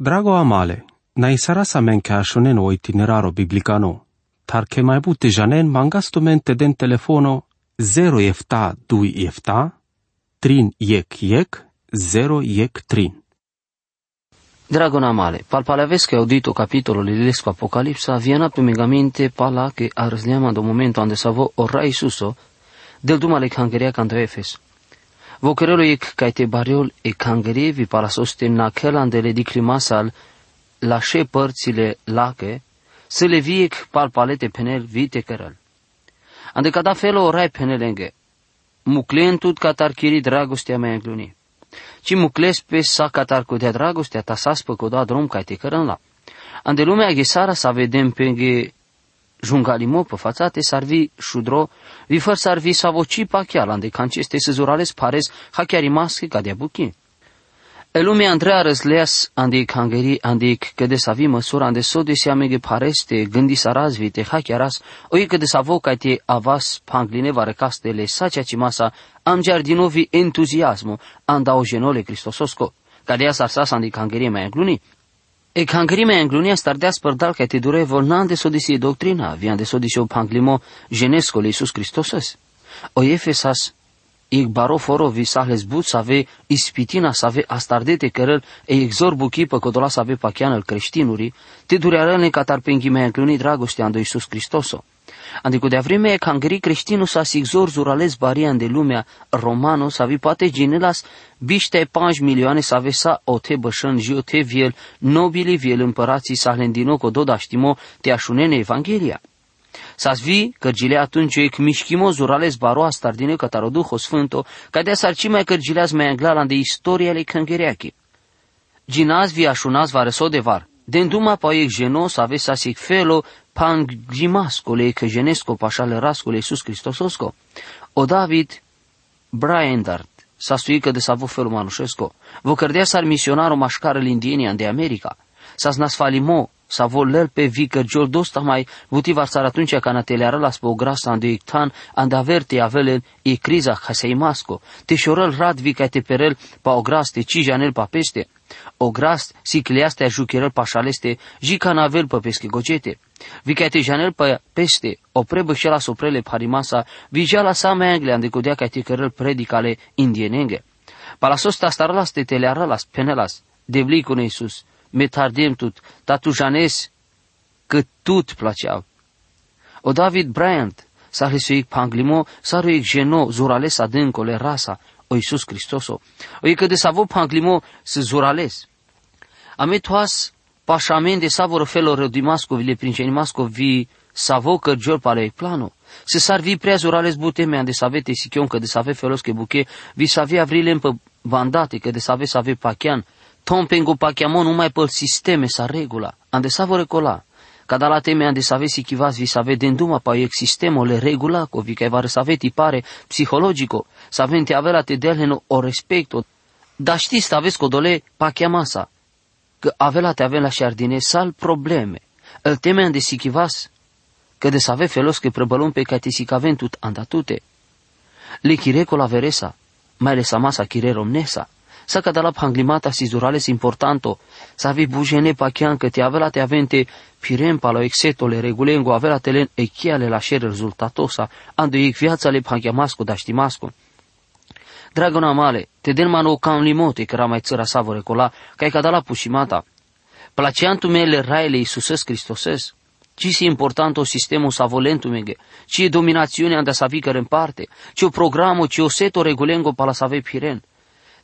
Drago amale, na isara sa men ke ashonen o itineraro biblicano, tar ke mai bute janen mangasto mente den telefono 0 efta 2 efta, trin yek yek, 0 yek trin. Dragona male, pal pale aveți che audito capitolul lilesco Apocalipsa, viena pe megamente pala che arzliama do momento ande savo orra Isuso, del dumale cangeria canto Efes. Vocerelo ec caite bariol e cangerie vi pala sosten na chelandele di climasal la șe părțile lache, să le viec pal palete penel vite cărăl. Ande cada felo orai penelenge, muclen tut catar chiri dragostea mea îngluni. Ci mucles pe sa catar cu de dragostea ta sa spă da drum ca te cărăn la. Ande lumea ghesara să vedem pe jungalimo pe fața te sarvi șudro, vi făr sarvi sa voci pa chiar, ande canceste să zurales pares ha chiar imasche ca de buchi. E lumea Andrea răzleas andik hangeri andik că de să vi măsura ande so de seamege pareste gândi să razvite ha chiaras, oi că de să voca te avas pangline varecastele sacia cimasa am giardinovi entuziasmo andau genole Cristososco, cadea sarsas andik hangeri mai gluni, E cangrime englunia stardea spărdal ca te dure volnan de sodisi doctrina, vian de sodisi o panglimo genesco Iisus Christoses. O efesas ig baro foro vi sahles but să ave ispitina să ave astardete cărăl e exor buchi pe codola să ave pachian al creștinuri, te durearăne catar pe înghime încluni dragostea ando Iisus Christoso. Adică de vreme ca îngri creștinul să exor zurales barian de lumea romano să vi poate ginelas biște 5 milioane să ave sa o te bășăn ji o te viel nobili viel împărații sa hlendino co doda știmo te așunene Evanghelia. Să-ți vi cărgile atunci e mișchimo zurales baro astardine cătaro Duho Sfânto, ca de sarcima cărgileaz mai anglalan de istoria le cănghereachi. Ginaz vi așunaz va răso de var. Den duma pa genos ave sa sic felo pang gimascole că genesco pașale rascole Iisus Hristososco. O David Braendart, sa suică de savo felo manușesco. Vă cărdea sar misionaro mașcară lindienia de America. Sa nasfalimo sa volel pe vică giol dosta mai vuti varsar atunci ca na teleară las po grasa ande ictan ande averte avele e criza ca se masco te șorel rad vi ca te perel pa o gras te ci janel pa peste o gras si cleaste jucherel pa șaleste ji ca navel pe pesche gocete vi ca te janel pa peste o prebă și la soprele parimasa vi la sa mengle ande codea ca te cărel predicale indienenge pa la sosta starlas te teleară las penelas devli cu Iisus me tardem tut, tu janes că tut placeau. O David Bryant, s-a hlisuic panglimo, s-a ruic geno, zurales adâncole rasa, o Iisus Hristoso. O e că de savo panglimo să zurales. Ame toas pașamen de savor felor dimasco vile princenimasco vi savo cărgior pale plano. Se sar vi prea zurales buteme ande savete sichion că de save felos că buche, vi savea vrile pe bandate că de save save pachian, Tom pengo pachiamo numai pe sisteme sa regula, ande savore cola. Cada la teme ande savesi chivas vi save denduma pa ex sistemo le regula co vi caivare saveti pare psihologico, savente avela te delheno o respecto. Da știți să aveți codole pachiamasa, că avela te avem la șardine sal probleme. El teme ande sichivas, că de save felos că prăbălum pe cate sicaventut andatute. Le chireco la veresa, mai le samasa chire romnesa sa la panglimata sizurales importanto, sa vi bujene pachian că te avela te avente pirem palo exetole regulengo avela telen echiale la șer rezultatosa, ando ic viața le panghiamasco da știmasco. Dragona male, te den mano cam limote că mai țăra savore cola, ca e la pușimata. Placeantu mele raile Iisuses Cristoses, ci si importanto sistemo savolentumege, ci e dominazione anda sa vicăre în parte, ci o programo, ci o seto regulengo pala sa piren.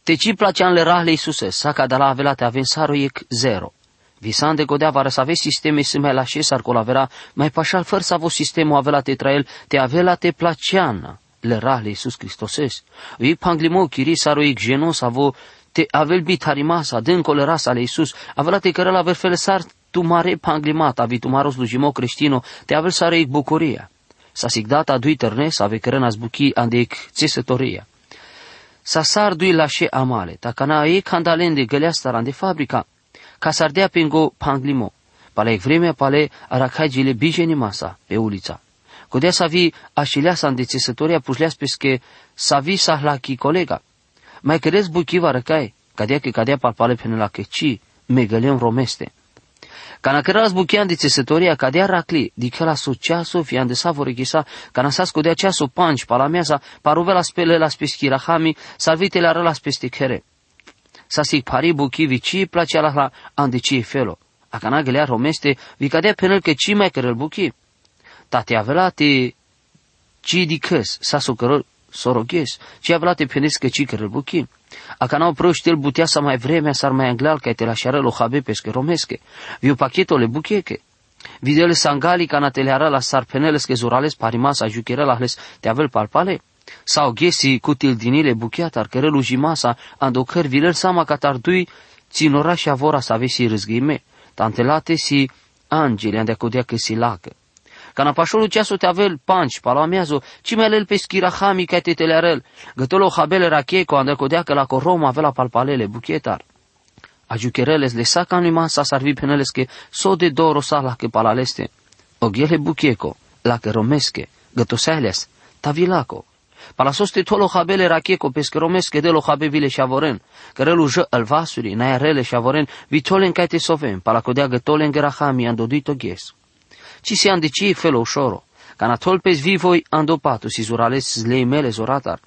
Te ci placean le rahle Iisuse, saca de la avelate avensaro ec zero. Visan de godea vara să aveți sisteme să mai lașe s-ar colavera, mai pașal fără să avea sistemul avelate trael, te avelate placeana le rahle Iisus Cristoses. Ui panglimo chiri saro ec genos avo te avel bit harimasa, dâncole rasa ale Iisus, avelate care la verfele sar tu mare panglimata, avi tu maro slujimo creștino, te avel saro ec bucuria. Sa sigdata dui tărnes, ave cărăna zbuchi andec țesătoria dui la she amale, ta kana e kandalende găleasta de fabrica, ca s-ar dea pingo panglimo, pale vremea pale aracagile bijeni masa pe ulița. Codea să vi așileasa de țesătoria pușleas pesche să vi sahlaki colega. Mai credeți buchiva răcai, cadea că cadea palpale până la ci, megălion romeste. Kana keras bukian di cesătoria cadea racli, di che la successo fian de savore chisa, kana sa scodea ceaso panci pala mesa, paruvela spele la spischira hami, salvite la la spestichere. Sa si pari buki vici placea la andici felo. A kana gelea romeste, vi cadea penel che ci mai cărăl buki. Tate avela te ci di căs, sa so cărăl soroghes, ci avela te penes că ci cărăl buki. Akanao proștel butea să mai vremea s-ar mai anglal ca te la șară lo habe pesche romesche. Viu pacheto le bucheche. Videle sangali ca na teleara la sarpeneles che zurales parimasa juchera la hles te avel palpale. Sau ghesi cutil dinile bucheatar cărelu jimasa andocăr viler sama catardui ținora și avora să avesi râzghime. Tantelate si angeli ande codea că si lacă. Kana pașolul ceasul te avel panci, palameazo, cimelel pe schirahami ca te telerel, gătolo habele racheco, ande codea că la corom avea palpalele, buchetar. Ajuchereles le saca numa sa sarvi peneles che so de doro sa la che palaleste. Ogiele bucheco, la che romesche, gătoseles, tavilaco. Palasoste tolo habele racheco pesche romesche de lo habevile șavoren, cărelu jă alvasuri, naia și șavoren, vitolen ca te soven, palacodea gătolen gerahami andodito ghes ci si andeci felo ușoro. Ca tolpes vivoi andopato si zurales lei mele zoratar.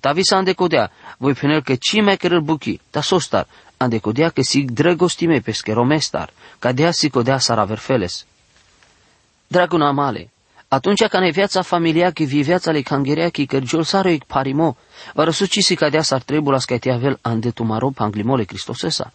Ta vi sa andecodea, voi penel că ci me cărăl buchi, ta sostar, andecodea că si drăgostime pesche romestar, ca dea si codea saraverfeles. Draguna male, atunci când viața familia că vi viața le cangerea că cărgiol saro ic parimo, va răsuci si cadea s-ar trebula să te avel ande tumaro panglimole Cristosesa.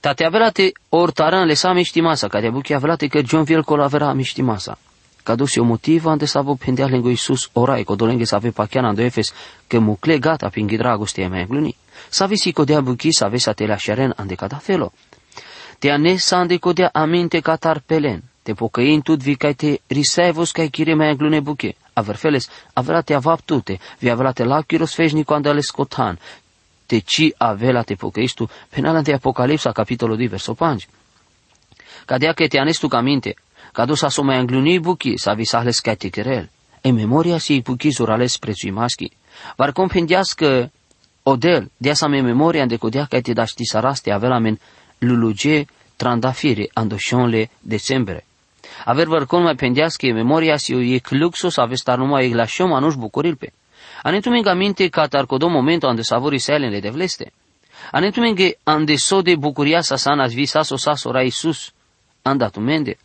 Tate avelate ortaran le sa masa, care buchi avelate că John viel col avera masa. Cadus o motiv ante savo pendea lengo Isus orai codolenghe sa ave pachiana ando Efes că mucle gata pinghi dragostea mea gluni. Sa visi codea buchi sa vesa te la șaren ande cada felo. Te ane sa ande codea aminte catar pelen. Te pocăin tut vi cai te risevos cai chire mea glune buche. Averfeles, avelate avap tute, vi avelate lachiros feșnico andale scotan, te ci avela te pocăiști tu, penala de Apocalipsa, capitolul 2, verso 5. Cadea că te anestu ca minte, ca dus a mai angluni buchi, sa visahles ca te querel. E memoria si buchi zurales prețui maschi. Var compendiască odel, de sa me memoria de codea ca te daști saraste avela men luluge trandafire andoșonle decembre. Aver vărcon mai pendească memoria si e cluxus avestar numai eglașom anuș bucurilpe. Anetumenge aminte că tarcodo momento ande savori selene de vleste. Anetumenge ande so de bucuria sa sanas vi saso saso ra Isus andatumende.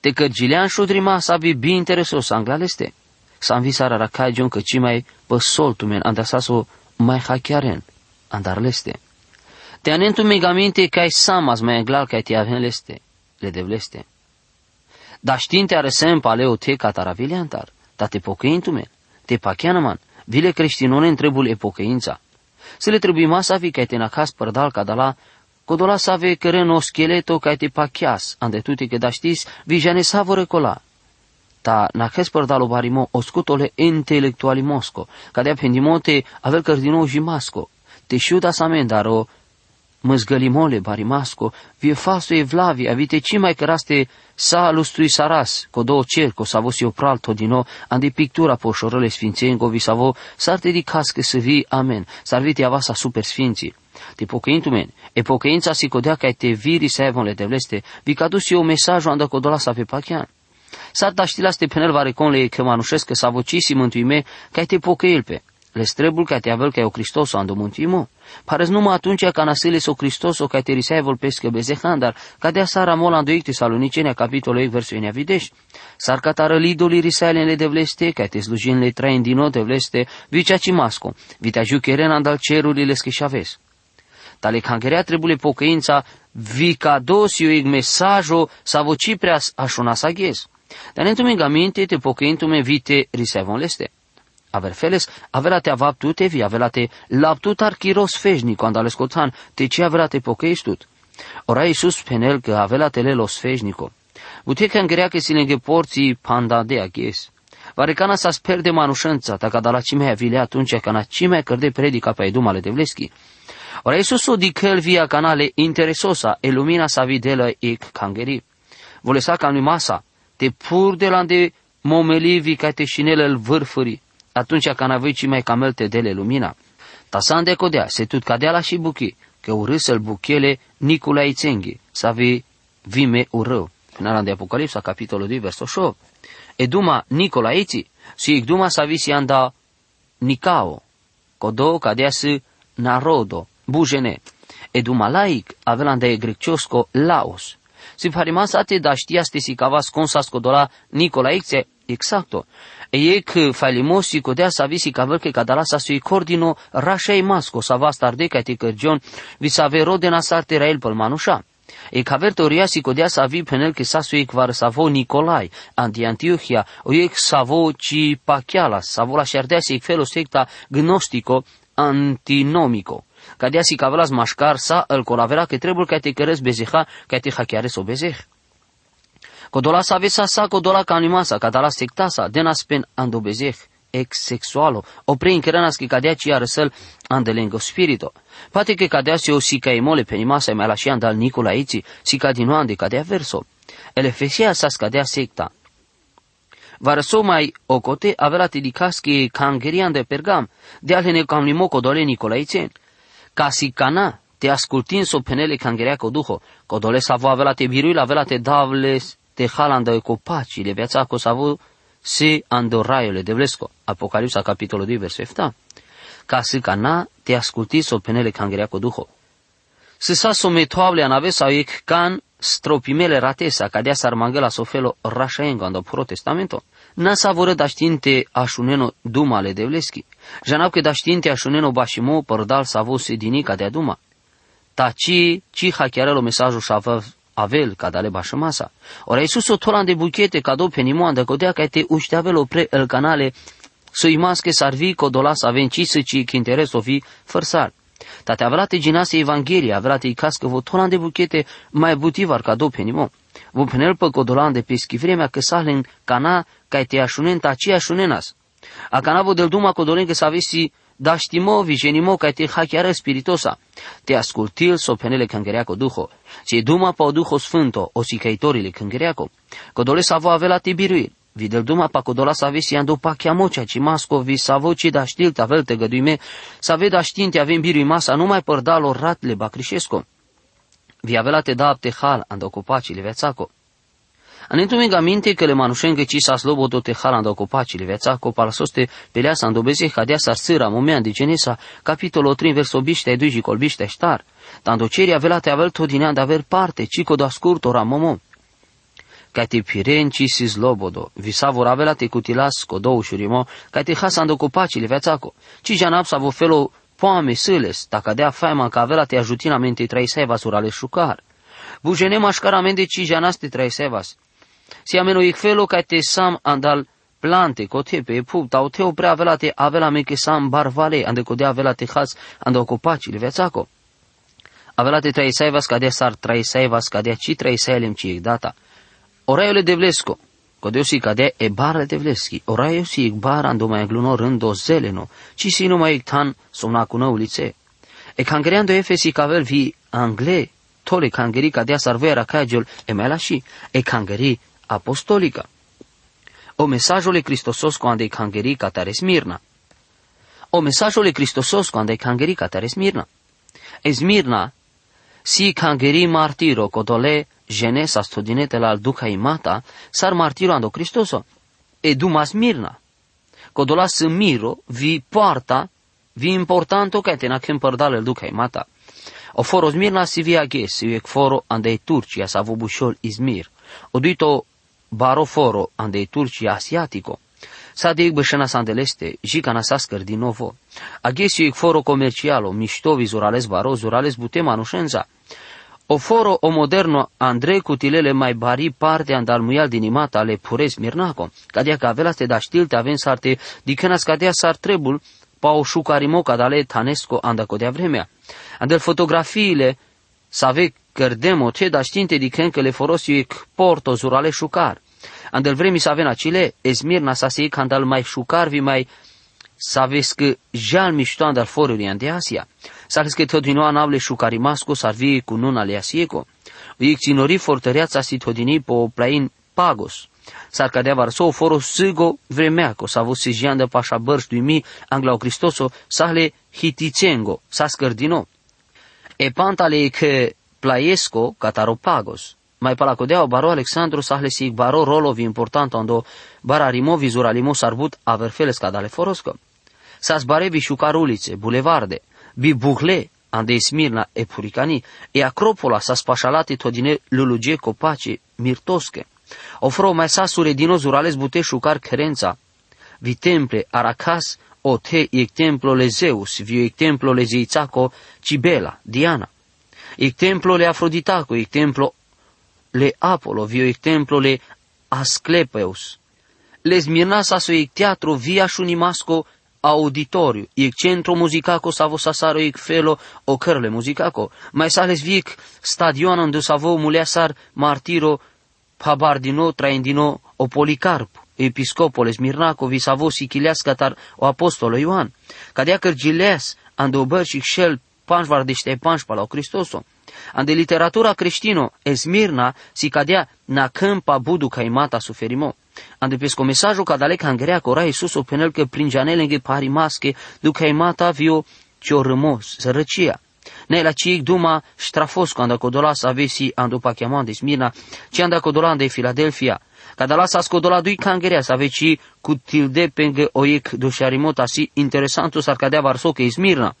Te că gilean șudrima sa vi bi interesos anglaleste. San vi sara rakai jon că ci mai pă soltumen anda saso mai hachiaren andarleste. Te anetumenge aminte că ai samas mai anglal că te avenleste le devleste. Da știinte are sempa leo te cataravileantar, da te pocăintumen te pacheanaman, vile creștinone întrebul e pocăința. Să le trebuie masa vi ca te nacas părdal ca la, codola să ave căren o scheleto ca te pacheas, ande tute că da știs, vi jane savore cola. Ta naches părdalo barimo oscutole intelectuali mosco, ca de pendimote avel cărdino jimasco, te șuda sa mendaro, măzgălimole barimasco, vie fasto e vlavi, avite ci mai căraste sa lustui saras, co două cerco, savo si opral todino, andi pictura poșorăle sfințengo, vi savo s-ar dedicască să vii, amen, s-ar vite avasa super sfinții. Te pocăintumen, e pocăința si codea ca te viri să le devleste, vi cadus eu mesajul anda codola sa pe pachian. S-ar da știlaste penel vareconle că manușesc că savo cisi mântuime, ca te pocăilpe. Le strebul ca te avel ca eu Hristos ando mântimo. Pares numai atunci ca nasiles o Hristos o ca te risai volpesc bezechandar, ca de sara mola ando icti salonicenia capitolul 8 versul enia videș. Sar ca tară lidoli risaile le devleste, ca te slujin le train din nou devleste, vicea cimasco, vita jucheren andal cerurile le schișaves. Tale cangerea trebuie pocăința vi ca dosiu ig mesajo sa voci prea așuna sa ghez. Dar ne minte te pocăintume vite risai von leste. Averfeles, avelate avaptute vi, avelate laptut archiros feșni, când ales coțan, te ce avelate pocheistut. Ora Iisus penel că avelatele los feșnico. Butie că îngrea că si lângă porții panda de aghes. Vare cana sa sper de manușanța, ta ca la cimea vile atunci ca na cimea cărde predica pe dumale de vleschi. Ora Iisus o dicăl via canale interesosa, e lumina sa videla ec cangeri. Vole sa ca masa, te pur de la de momelivi ca te șinele l vârfării atunci când avei ci mai camelte dele lumina. Ta sa codea, se tut cadea la și buchi, che urâsel buchele Nicolae Țenghi, să vi vime urău. Finala de Apocalipsa, capitolul 2, versul 8. E duma Nicolaeți, și duma să vi si anda Nicao, codo cadea să narodo, bujene. E duma laic, avela de greciosko Laos. Si farimas ate da știa ste si cavas consas codola Nicolaeți, exacto. E că falimosi codea să visi cavel că cadala să sui cordino rașei masco să va starde ca te cărgion vi să ave rodena sarte rael pel manușa. E caver teoria si codea să avi penel că să sui kvar să vo Nicolai anti Antiochia o e să vo ci pachiala să vo la șardea si felo secta gnostico antinomico. Cadea si cavelas mașcar sa îl colavera că trebuie ca te cărăs bezeha ca te hachiare so bezeh. Kodola savesa sa kodola kanimasa, kadala sektasa, denas pen andobezeh, ex sexualo, opre inkerenas que cadea ci arăsăl andelengo spirito. Poate che cadea si o si ca emole penimasa e mai la și andal Nicola iți, si ca din de cadea verso. El efesia sa scadea secta. Varso mai ocote avea tidicaschi cangerian de pergam, de alene cam limo codole Nicola ițen. Ca si cana, te ascultin so penele cangerea coduho, codole savo avea te biruil, avea te davles, te halanda copaci, le viața co savu se andoraiole de vlesco. Apocalipsa capitolul 2, versul 7. Ca să ca na te asculti so penele cangerea co duho. Să sa so metoable anave sau ec can stropimele ratesa, cadea s-ar mangela so felo rașaengo ando puro testamento. Na sa voră da știinte așuneno dumale de vleschi. Janau că da știinte așuneno bașimo părdal sa vo sedinica de duma. Taci, ci hachiarelo mesajul și avel dale bașă masa. Ora Iisus o tolan de buchete cadou pe nimoandă codea ca te ușteavelo pre el canale să-i masche sarvi codola să avem ci să ci interes o fi fărsar. Tate avrate ginase Evanghelia, avrate i cască vo tolan de buchete mai butivar cadou pe nimo. Vo penel pe codolan de peschi vremea că salen cana ca te așunen ta ci așunenas. A cana vo del duma codolen că să avesi da štimo viženimo kaj te hakiara spiritosa. Te ascultil so penele cangereaco duho. Si duma pa o duho sfânto, o si caitorile cangereaco. Codole savo avela te biruil. Videl duma pa codola sa vesi ando pa chiamocea, ci masco vi savo ci da știl tavel te găduime, să veda știinte avem birui masa numai părdalo ratle bacrișesco. Vi avela te da apte hal ando copacile vețaco. Anentume aminte că le manușengă ci sa slobodo te halanda copacile veța copalasoste pelea sa îndobeze hadea sa sâra momean de genesa capitolul 3 verso biște duji colbiște ștar. Tando ceri avela te avel todinea de aver parte, cico da scurt ora momo. Ca te piren ci si zlobodo, visa vor avela te cutilas co două șurimo, ca te hasa ando copacile vețaco, ci janap sa vo felo poame sâles, dacă dea faima ca avela te ajutinamente trai seva surale șucar. Bujene mașcaramente ci janaste trai sevas, si ameno felo ca te sam andal plante cote pe pu tau te opre avela te avela me ke sam barvale ande codea avela te has ando copacile vețaco. Avela te trei saivas cadea sar trei saivas cadea ci trei sailem ci data. Oraiole de vlesco, Codeu si cadea e bară de vleschi, oraio si ig bara ando mai glunor rândo zeleno, ci si nu mai tan somna cu ulițe. E cangreando efesi cavel vi angle, tole cangeri cadea sarvera cagiul e mai lași, e cangeri apostolică. O mesajul Cristosos cu andei cangeri catare Smirna. O mesajul Cristosos cu andei cangeri catare Smirna. Esmirna, si cangeri martiro codole genesa studinete la duca imata, sar martiro ando Cristoso. E duma Smirna. Codola miro vi poarta, vi importanto che te na părdale il duca imata. O foro Smirna si via ges, si foro andei Turcia sa vubușol Izmir. O dito baroforo andei turci asiatico. Sadik bășana sandeleste, jica nasascăr din novo. Aghesiu ic foro comercialo, miștovi zurales baro, zurales butema nușenza. O foro o moderno Andrei cutilele mai bari parte andalmuial din imata ale pures mirnaco. Cadea că avea te da știlte avem sarte, dicănas cadea sar trebul, pa o șucarimo cadale tanesco andaco de vremea. Andel fotografiile să ave cărdemo ce da știinte dicen că le forosi ic porto zurale șucar. Andel vremi să avem acile, esmirna sa se andal mai șucar vi mai să vezi că jal mișto andal foruri ande Asia. Sa că tot din anavle șucarimasco s-ar vi cu nuna le asieco. Ic ținori fortăreața si todini po plain pagos. S-ar cadea varso foro sigo vremeaco, s-a avut sijian de pașa bărș mi anglau Cristoso, le hiticengo, sa scărdino. e pantale che plaiesco cataropagos. Mai palacodea baro Alexandru sahlesi baro rolovi importante ando bara rimo vizura limo sarbut averfeles cadale forosco. Sas bare bi șucar ulițe, bulevarde, bi buhle, ande Smirna e Puricani, e Acropola sa spașalate todine luluge copace mirtosche. Ofro mai sa sure dino zurales bute șucar crența, vi temple aracas o te ec templo le Zeus, vi ec templo le Zeițaco, Cibela, Diana. Ec templo le Afroditaco, ec templo le Apollo, vi ec templo le Asclepeus. Le Smirna sa so ec teatro via šunimasco auditoriu, ec centro musicaco savo sasaro ec felo o cărle musicaco, mai sales vic stadion unde savo muleasar martiro pabardino traendino o policarp, episcopoles mirnaco vi savo sichileas catar o apostolo Ioan, cadea cărgileas ande obăr și șel panșvar dește panșpa la Cristoso. Ande literatura creștino esmirna si cadea na câmpa budu caimata suferimo. Ande pesco mesajul cadalec hangerea cora Iisus o penel că prin janelenghe pari masche duca imata vio cio rămos, sărăcia. Ne la ciic duma strafosco anda codola sa avesi ando pachiamon de Smirna, ci anda codola ande Filadelfia. Cadala sa scodola dui cangerea sa veci cu tilde penge oic dușarimota si interesantus ar cadea varso che Smirna.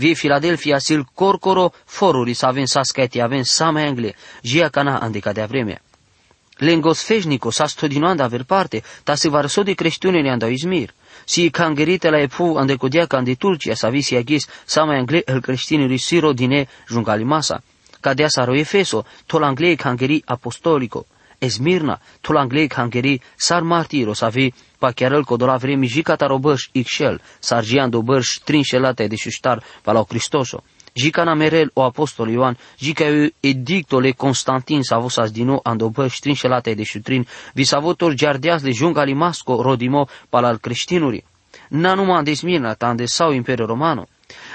Vie Filadelfia sil corcoro foruri sa avem sa scati avem sa mai angle, jia cana ande cadea vremea. Lengos fežniko sa stodinoanda aver parte, ta se varso di creștiunile anda Izmir. Si cangerite la epu ande codiaca ande Turcia sa visi agis sa mai angle el creștinului Siro dine jungali masa. Cadea sa ro Efeso, tol anglei cangeri apostolico. Esmirna, tol anglei cangeri sar martiro sa vi pa chiar el codola vremi jicata robăș ixel, sargian do bărș trinșelate de șuștar pa la Cristoso. Jicana merel o apostol Ioan, jica eu edictole Constantin sa vosas dino andobă ștrinșelate de șutrin, vi sa votor giardeas de junga limasco rodimo pal al creștinuri. Na numai ande Smirna, ta ande sau Imperiul Romano.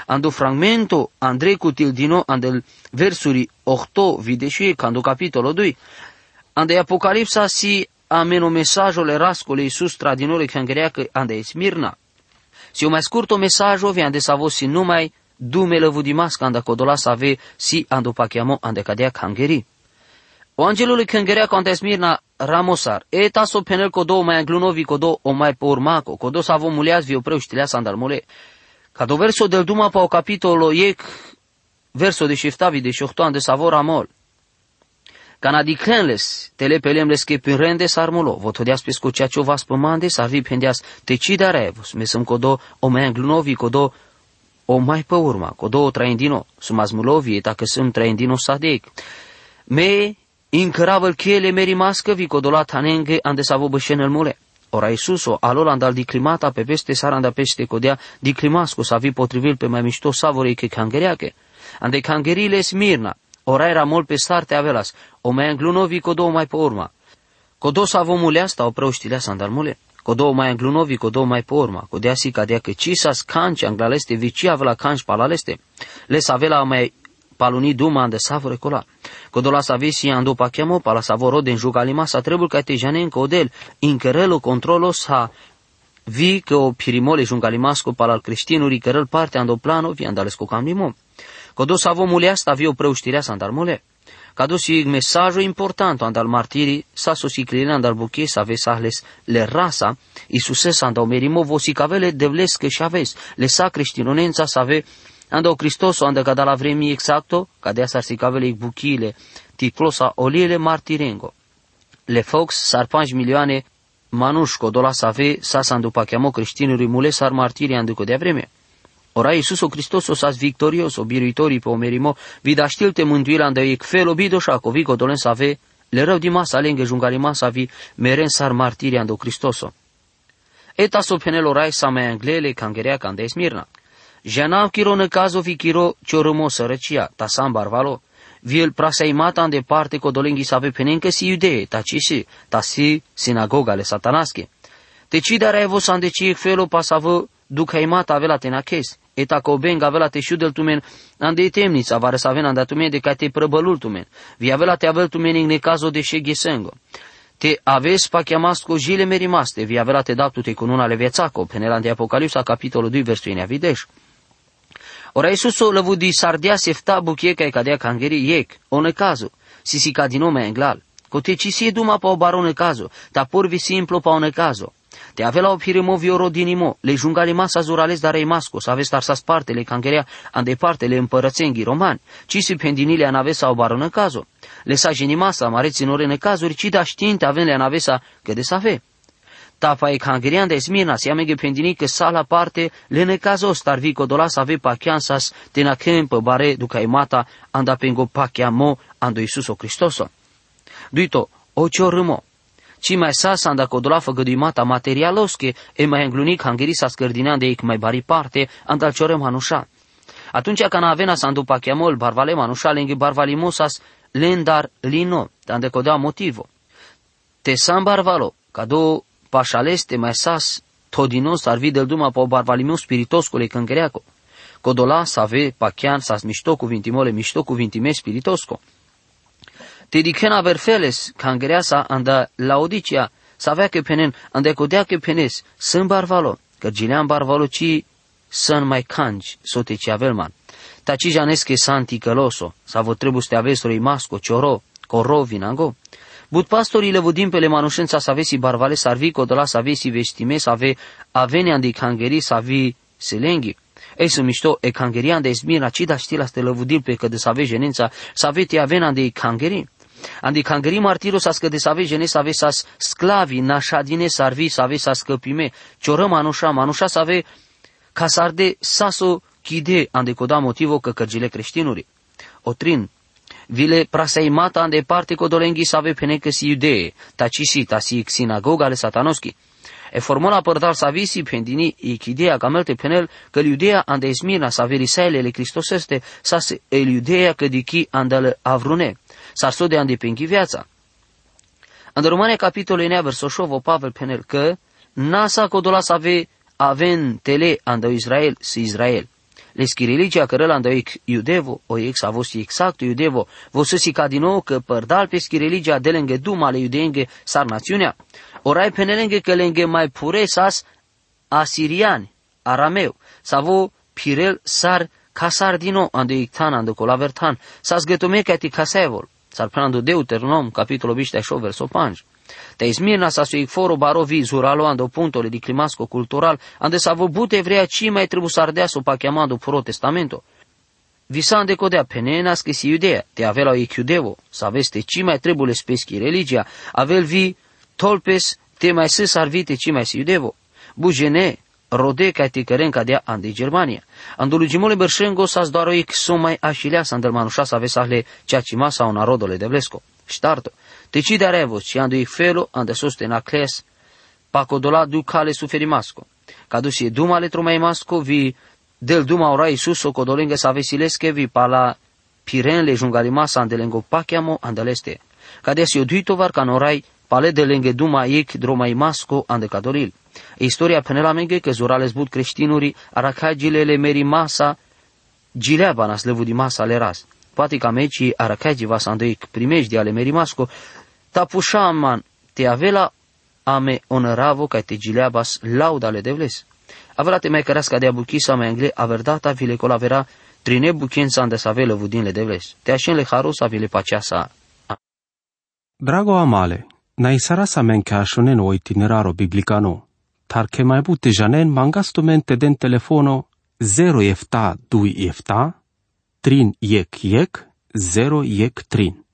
Ando fragmento Andrei cutil dino andel versuri 8 videșuie cando capitolo 2. Ande Apocalipsa si ameno mesajul rascole Iisus tradinore că ande Smirna. Si o mai scurto mesajo vi ande savosi numai dumele vudimas anda kodola save si ando pachiamo ande cadea kangeri. O angelului kangeri ande smirna ramosar, e taso penel kodo mai anglunovi kodo o mai pormaco, kodo savo muleaz vi opreu știlea sandalmole. Cado verso del duma pa o capitolo iec verso de shiftavi de shohto ande savo ramol. Canadiclenles, telepelemles que pinrendes armulo, votodias pesco ceacio vas pămandes, arvi pendeas tecidarevus, mesăm kodo o mai anglunovi kodo o mai pe urma, cu două traindino, sumas mulovi, dacă sunt traindino sadec. Me incăravăl chele meri mască vi codolat hanenge ande savo bășenel mule. Ora Iisuso, alol andal di climata pe peste saranda peste codea di climasco sa vi potrivil pe mai mișto savorei che cangereache. Ande cangerile smirna, ora era mult pe starte avelas, o mai înglunovi codo mai pe urma. Codo savo muleasta o preoștilea sandal mule kodo mai anglunovi, kodo mai porma, kodea si cadea că cisas canci anglaleste vici avela canci palaleste, le savela mai paluni duma ande savore cola. Kodo la savisi ando pachiamo pala savoro den jugalima sa trebuie ca te janen codel, incărelo controlo sa vi că o pirimole jungalimasco pala al creștinului cărăl parte ando plano vi andalesco cam limo. Kodo savo muleasta vi o preuștirea sa andarmole. Cadu si mesajul important andal martiri sa sosikline andal buche sa vesahles le rasa Isuse sa andau merimo vosi cavele devles que chaves le sa creștinonența sa ave andau Cristoso anda cada la vremi exacto cadea sar si cavele buchile titlosa oliele martirengo. Le fox sar 5 milioane manușco dola sa ave sa sandu pachiamo creștinului mule sar martiri anduco de vreme Ora Iisus o Hristos o sas victorios, o biruitorii pe omerimo, vida știlte mântuirea de ec fel obido și acovico dolen să ave, le rău di masa lenghe jungari masa vi meren sar martiria ando Cristoso. Eta so penelo rai sa mai anglele cangerea cande Smirna. Jana chiro ne cazo vi chiro ciorămo sărăcia, ta sam barvalo, viel prasei mata în departe codolenghi să ave penenche si iudee, ta ci si, ta si sinagoga le satanasche. Te ci dare evo să andeci felo pasavă duca mata avela te naches, eta ko ben gavela te shudel tumen ande temnica vare sa vena tumen de te prăbălul tumen. Vi avela te avel tumen in caso de shegesengo. Te aves pa chiamasco jile merimaste, vi avela te datu te con una levețaco, penelante Apocalipsa capitolul 2 versul in avideș. Ora Isuso lăvudi sardia sefta bukie kai kadea kangeri yek, one caso, si si cadinome englal. Cote ci si duma pa o barone caso, ta porvi simplo pa one caso. Te avela o piremo vioro dinimo, le jungale masa zurales darei masco, să aveți tarsas parte le cangerea ande parte le împărățenghi romani, ci si pendinile anavesa o baronă cazo. Le sa genimasa mareți în orene cazuri, ci da știinte avem le anavesa că de save. Tapa e cangerian de Smirna, si amege pendini că sala parte le ne cazo star vico dola să ave pachiansas tena kempe bare duca mata anda pengo pachia mo ando Iisus o Cristoso. Duito, o ciorâmo, ci mai sa sa anda codola făgăduimata materialosche e mai înglunic hangerisa scărdinean de eic mai bari parte andal ciorem hanușa. Atunci când avena sa andu pachiamol barvale manușa lenghi barvalimosas lendar lino, ande codea motivo. Te san barvalo, cado pașaleste mai sas todinos ar vi del duma po barvalimiu spiritoscole căngreaco. Codola să ave pachian sas mișto cuvintimole mișto cuvintime spiritosco. Te dicena verfeles cangreasa anda laodicea să avea că penen anda codea că penes sunt barvalo, că gilean barvalo ci să mai cangi sote ci avelman. Taci janesche santi căloso, să vă trebuie să te aveți masco, cioro, corro, vinango. But pastorii le vodim pe le manușența să avesi barvale, să arvi codola, să avesi vestime, să ave avenia de cangeri, să avi selenghi. Ei sunt mișto, e cangerian de esmira, ci da știla să lăvudim pe că de să ave jenența, să avete avena de cangeri. Andi cangeri martiro sa scăde să ave jene, să ave sa sclavi, nașadine, să arvi, să ave sa scăpime, cioră manușa, manușa să ave ca să arde saso chide, ande coda motivo că cărgile creștinuri. Otrin, vile praseimata ande parte codolenghi save peneche si iudee, tacisi tasi sinagoga le satanoski. E formola părdal savisi pendini ichidea camelte penel că iudea ande esmina saverisele le Cristoseste sas el iudea că dichi andale avrune, s-ar de ande penchi viața. În Romane capitolul nea versoșovo Pavel penel că nasa codola save aven tele ande Israel si Israel. Leschi religia cărălanda ec iudevo, o ex avosi exact iudevo, vosăsi ca din nou că părdal peschi religia de lângă duma ale iudeenge sar națiunea. Orai penelenge că lângă mai pure sas asiriani, arameu, savo pirel sar casar dino ando ictan ando colavertan, sas gătome ca ti casevol, sar pranando Deuteronom, capitolul 28, verso 5. Te Smirna sa su foro barovi zuralo ando puntole di climasco cultural, ande sa bute evrea ci mai tribu sardeaso pa chiamando pro testamento. Vi sa ande codea penenas che si iudea, te avela e chiudevo, sa veste ci mai trebuie speschi religia, avel vi tolpes te mai să sarvite ci mai si iudevo. Bujene, rode ca te căren ca dea ande Germania. Andulugimole berșengo sa doar o so mai așilea sa andălmanușa sa vesahle cea cima sau narodole de vlesco. Ștarto. Deciderevo ci ando ich felo ande sostena cles, pacodola du cale suferimasco. Cadu si duma le masco vi del duma ora Isus o codolenga sa vesilesche vi pala piren le jungalimasa andelengo pachiamo andeleste. Cade si oduitovar can orai pale de lenge duma ic masco ande cadoril. Istoria penela menge că zurales bud creștinuri aracagile le meri masa gileaba nas levu di masa le ras. Poate ca meci aracagi va să andoi primejdi ale merimasco man te avela ame onoravo ca te gileabas laudale devles. Avrate mai cărasca de abuchisa mai angle averdata vile colavera trine buchensa ande să avele vudin le devles. Te așen le haros avile sa. Drago amale, na isara sa men ca așonen o itineraro biblicano, tar che mai bute janen mangastumente den telefono 0 efta 2 efta, trin yek yek, 0 yek trin.